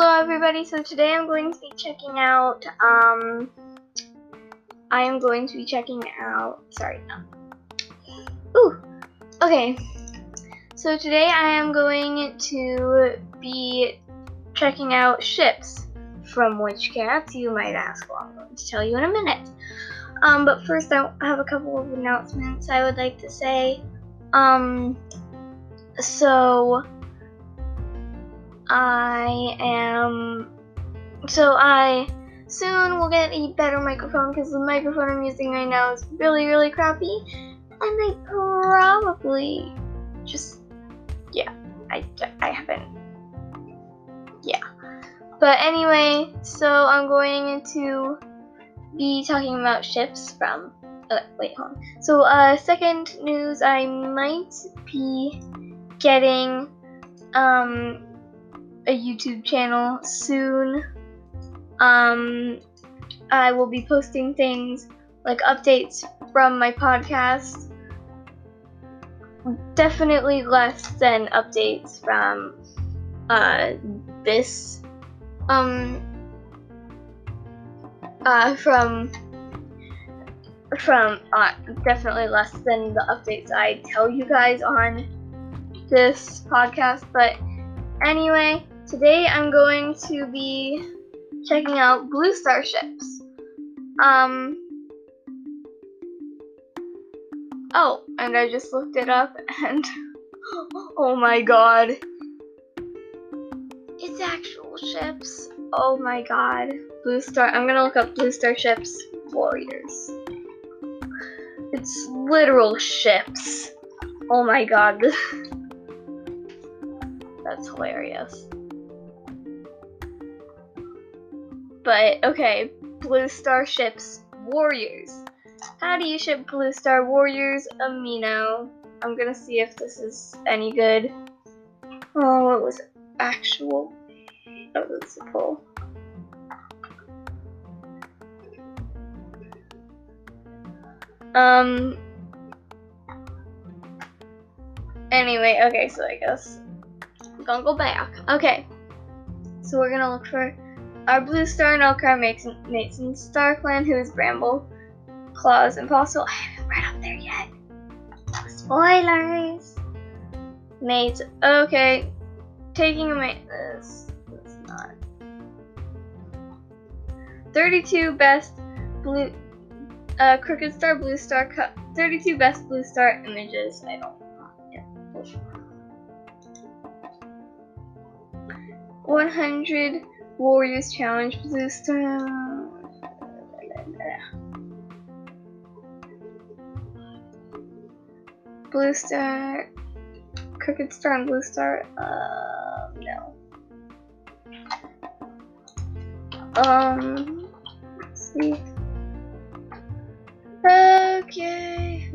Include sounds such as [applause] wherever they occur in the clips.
Hello everybody, so today I'm going to be checking out, um, I am going to be checking out, sorry, no. Ooh, okay. So today I am going to be checking out ships. From which cats, you might ask, well I'm going to tell you in a minute. Um, but first I have a couple of announcements I would like to say. Um, so, I am, so I soon will get a better microphone because the microphone I'm using right now is really, really crappy. And I probably just, yeah, I, I haven't, yeah. But anyway, so I'm going to be talking about ships from. Uh, wait, hold on. So, uh, second news, I might be getting um a YouTube channel soon. Um, I will be posting things like updates from my podcast. Definitely less than updates from uh, this um uh, from from uh, definitely less than the updates I tell you guys on this podcast. But anyway, today I'm going to be checking out Blue Star ships. Um. Oh, and I just looked it up, and [laughs] oh my god, it's actual ships. Oh my god. Blue Star. I'm gonna look up Blue Star ships warriors. It's literal ships. Oh my god. [laughs] That's hilarious. But okay, Blue Star ships warriors. How do you ship Blue Star warriors amino? I'm gonna see if this is any good. Oh, it was? Actual. Oh, that's a pull. Um. Anyway, okay, so I guess I'm gonna go back. Okay, so we're gonna look for our blue star and Okra mates in Star Clan, who is Bramble, Claws, and Fossil. I haven't read up there yet. Spoilers. Mates. Okay, taking a mate. This. This not. 32 best blue uh, Crooked Star, Blue Star, Cup, 32 best Blue Star images. I don't know. yeah. 100 Warriors Challenge, Star. Blue Star, Crooked Star, and Blue Star. Uh, no. Um, let's see. Okay,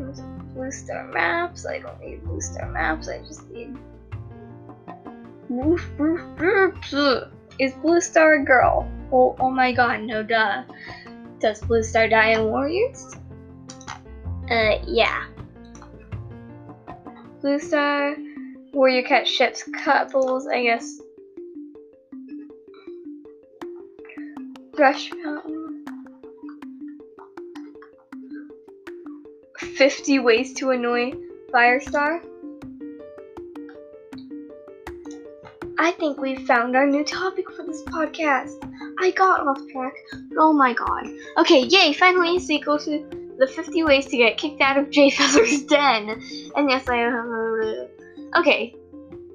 blue star maps. I don't need blue star maps. I just need. Is blue star a girl? Oh, oh my god, no duh. Does blue star die in warriors? Uh, yeah. Blue star warrior cat ships couples. I guess. Thrush Mountain. 50 ways to annoy Firestar. I think we've found our new topic for this podcast. I got off track. Oh my god. Okay, yay, finally it's equal to the 50 ways to get kicked out of Jay Feather's [laughs] den. And yes, I have. Okay,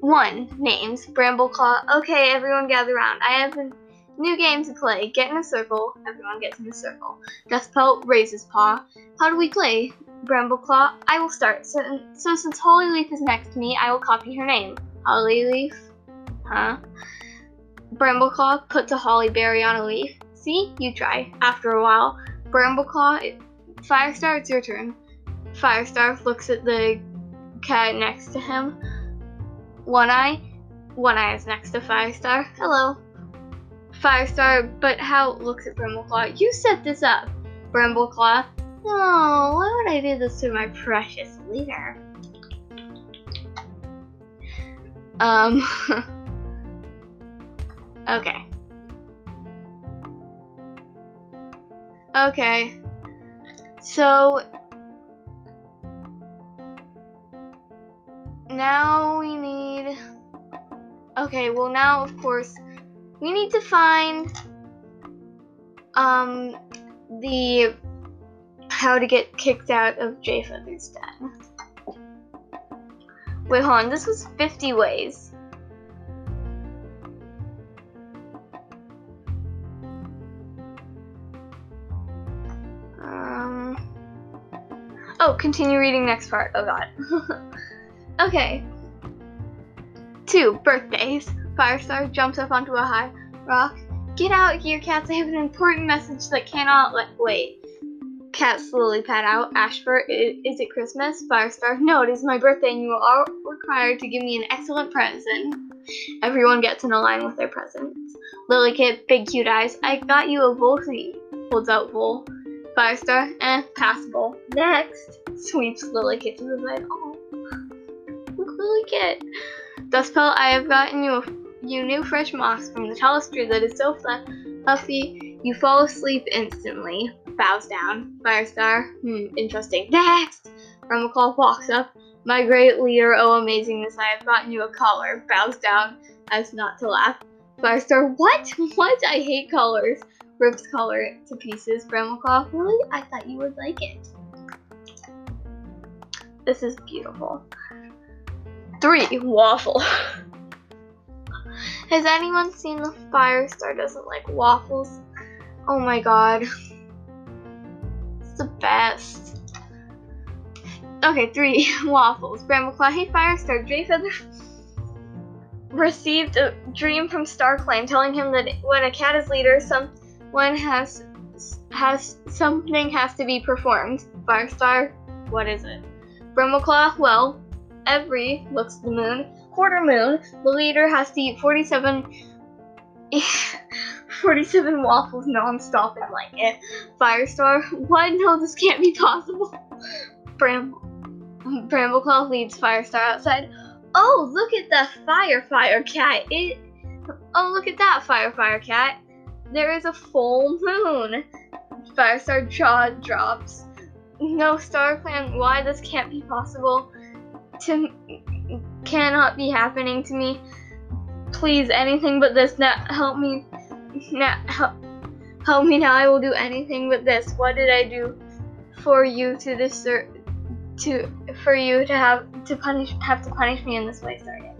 one, names, Brambleclaw. Okay, everyone gather around. I have a new game to play. Get in a circle. Everyone gets in a circle. Deathpelt raises paw. How do we play? Brambleclaw, I will start. So, so since Hollyleaf is next to me, I will copy her name. Hollyleaf? Huh? Brambleclaw, puts a holly berry on a leaf. See? You try. After a while, Brambleclaw, Firestar, it's your turn. Firestar looks at the cat next to him. One eye. One eye is next to Firestar. Hello. Firestar, but how looks at Brambleclaw. You set this up. Brambleclaw, Oh, why would I do this to my precious leader? Um. [laughs] Okay. Okay. So now we need Okay, well now of course we need to find um the how to get kicked out of Jayfeather's den. Wait, hold on. This was 50 ways. Oh, continue reading next part. Oh god. [laughs] okay. Two birthdays. Firestar jumps up onto a high rock. Get out here, cats. I have an important message that cannot let wait. Cat slowly pat out. Ashfur, is it Christmas? Firestar, no, it is my birthday and you are required to give me an excellent present. Everyone gets in a line with their presents. Lilykit, big cute eyes. I got you a Volsey. Holds out Vol. Firestar, eh, passable. Next. Sweeps Lilykit to the side. Oh, look, Lilykit. Dustpelt, I have gotten you a you new fresh moss from the tallest tree that is so fluffy you fall asleep instantly. Bows down. Firestar, hmm, interesting. Next! Brambleclaw walks up. My great leader, oh amazingness, I have gotten you a collar. Bows down as not to laugh. Firestar, what? [laughs] What? I hate collars. Rips collar to pieces. Brambleclaw, really? I thought you would like it. This is beautiful. Three, waffle. [laughs] Has anyone seen the Firestar doesn't like waffles? Oh my god. It's the best. Okay, three [laughs] waffles. Brambleclaw, hey Firestar, Jayfeather received a dream from StarClan telling him that when a cat is leader, someone has has something has to be performed. Firestar, what is it? Brambleclaw, well, every looks the moon quarter moon, the leader has to eat 47, [laughs] 47 waffles non-stop and like it. Firestar, what? No, this can't be possible. Bramble, Brambleclaw leads Firestar outside. Oh, look at the fire, fire cat. It. Oh, look at that fire, fire cat. There is a full moon. Firestar jaw drops. No, StarClan, why this can't be possible? To cannot be happening to me. Please, anything but this. Now, help me. Now, help, help me now. I will do anything but this. What did I do for you to deserve? To for you to have to punish have to punish me in this way? Sorry.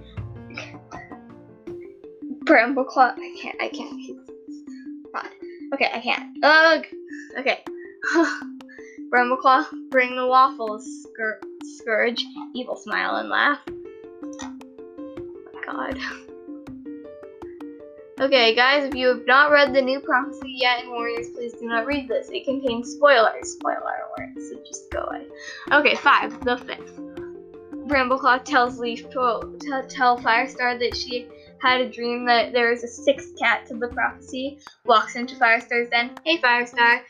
Brambleclaw. I can't. I can't. Okay, I can't. Ugh. Okay. [sighs] Brambleclaw, bring the waffles. Scour Scourge, evil smile and laugh oh god. Okay, guys, if you have not read the new prophecy yet in Warriors, please do not read this. It contains spoilers. Spoiler alert, so just go away. Okay, five, the fifth. Brambleclaw tells Leaf to tell Firestar that she had a dream that there is a sixth cat to the prophecy. Walks into Firestar's den. Hey, Firestar.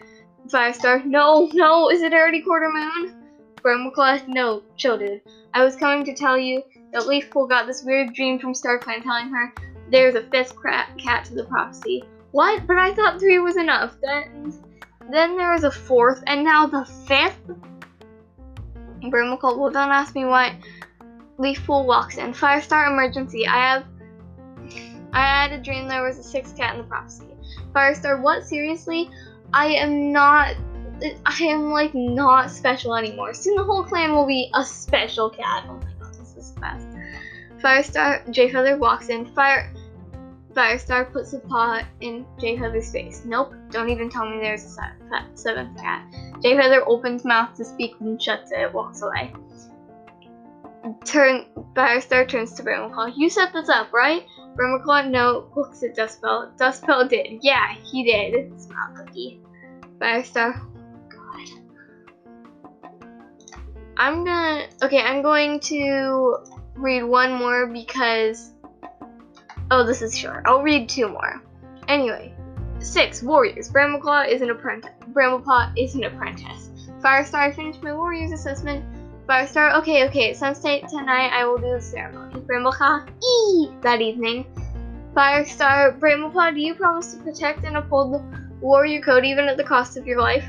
Firestar, no, no, is it already quarter moon? Brambleclaw, no, chill, dude. I was coming to tell you that Leafpool got this weird dream from StarClan telling her there's a fifth cat to the prophecy. What? But I thought three was enough. Then, then there was a fourth, and now the fifth? Brimacole, well don't ask me what. Leafpool walks in. Firestar emergency. I have I had a dream there was a sixth cat in the prophecy. Firestar, what? Seriously? I am not I am like not special anymore. Soon the whole clan will be a special cat. Oh my god, this is fast. Firestar, uh, Jayfeather walks in. Fire Firestar puts a paw in Jayfeather's face. Nope, don't even tell me there's a seventh cat. Jayfeather opens mouth to speak and shuts it, walks away. Turn Firestar turns to Brambleclaw. You set this up, right? Brambleclaw no looks at Dustpelt. Dustpelt did. Yeah, he did. Smile cookie. Firestar. God. I'm gonna okay, I'm going to read one more because oh this is short. I'll read two more. Anyway. Six, Warriors. Brambleclaw is an apprentice Bramblepaw is an apprentice. Firestar, I finished my Warriors assessment. Firestar, okay, okay, sunset tonight I will do the ceremony. Brambleclaw, ee that evening. Firestar, Brambleclaw, do you promise to protect and uphold the warrior code even at the cost of your life?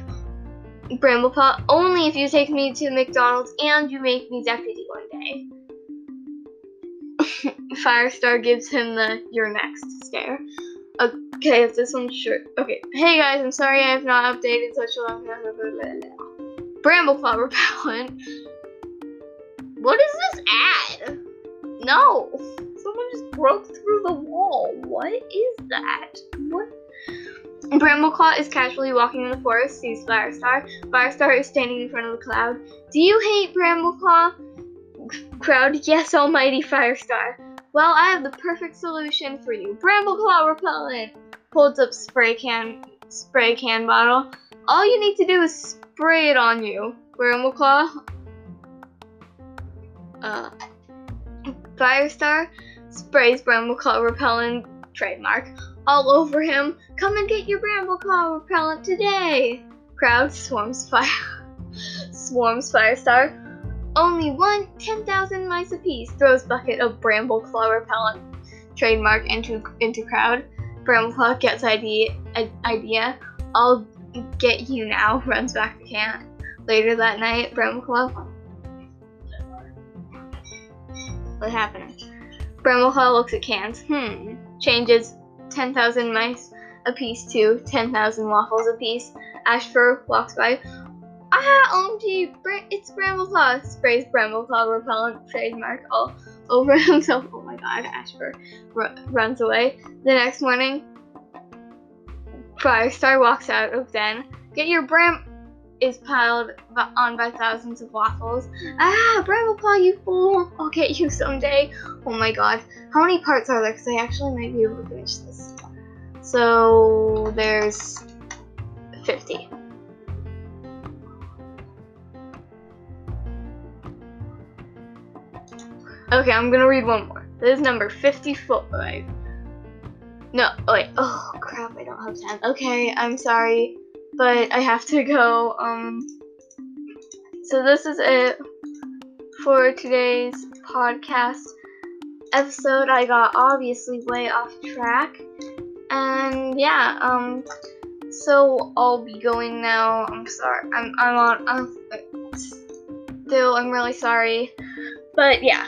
Brambleclaw, only if you take me to McDonald's and you make me deputy one day. [laughs] Firestar gives him the you're next stare. Okay, if this one's short. Okay, hey guys, I'm sorry I have not updated such a long time. Brambleclaw repellent. What is this ad? No! Someone just broke through the wall. What is that? What? Brambleclaw is casually walking in the forest, sees Firestar. Firestar is standing in front of the cloud. Do you hate Brambleclaw? Crowd, yes, almighty Firestar. Well, I have the perfect solution for you. Brambleclaw repellent. Holds up spray can, spray can bottle. All you need to do is spray it on you. Brambleclaw. Uh, Firestar sprays Brambleclaw repellent trademark all over him. Come and get your Brambleclaw repellent today. Crowd swarms fire [laughs] swarms Firestar. Only one 10,000 mice apiece throws bucket of Brambleclaw repellent trademark into into crowd. Brambleclaw gets idea idea. I'll get you now. [laughs] Runs back to camp. Later that night, Brambleclaw. What happened? Brambleclaw looks at cans. Hmm. Changes 10,000 mice a piece to 10,000 waffles a piece. Ashfur walks by. Ah, OMG, it's Brambleclaw. Sprays Brambleclaw repellent trademark all [laughs] over himself. Oh my god, Ashfur runs away. The next morning, Firestar walks out of den. Get your Bram is piled on by thousands of waffles. Ah, Brambleclaw, you fool! I'll get you someday. Oh my god. How many parts are there? Because I actually might be able to finish this. So, there's 50. Okay, I'm gonna read one more. This is number 55. No, wait. Oh, crap, I don't have 10. Okay, I'm sorry but I have to go. Um, so this is it for today's podcast episode. I got obviously way off track, and yeah. Um, so I'll be going now. I'm sorry. I'm I'm on. I'm still. I'm really sorry, but yeah.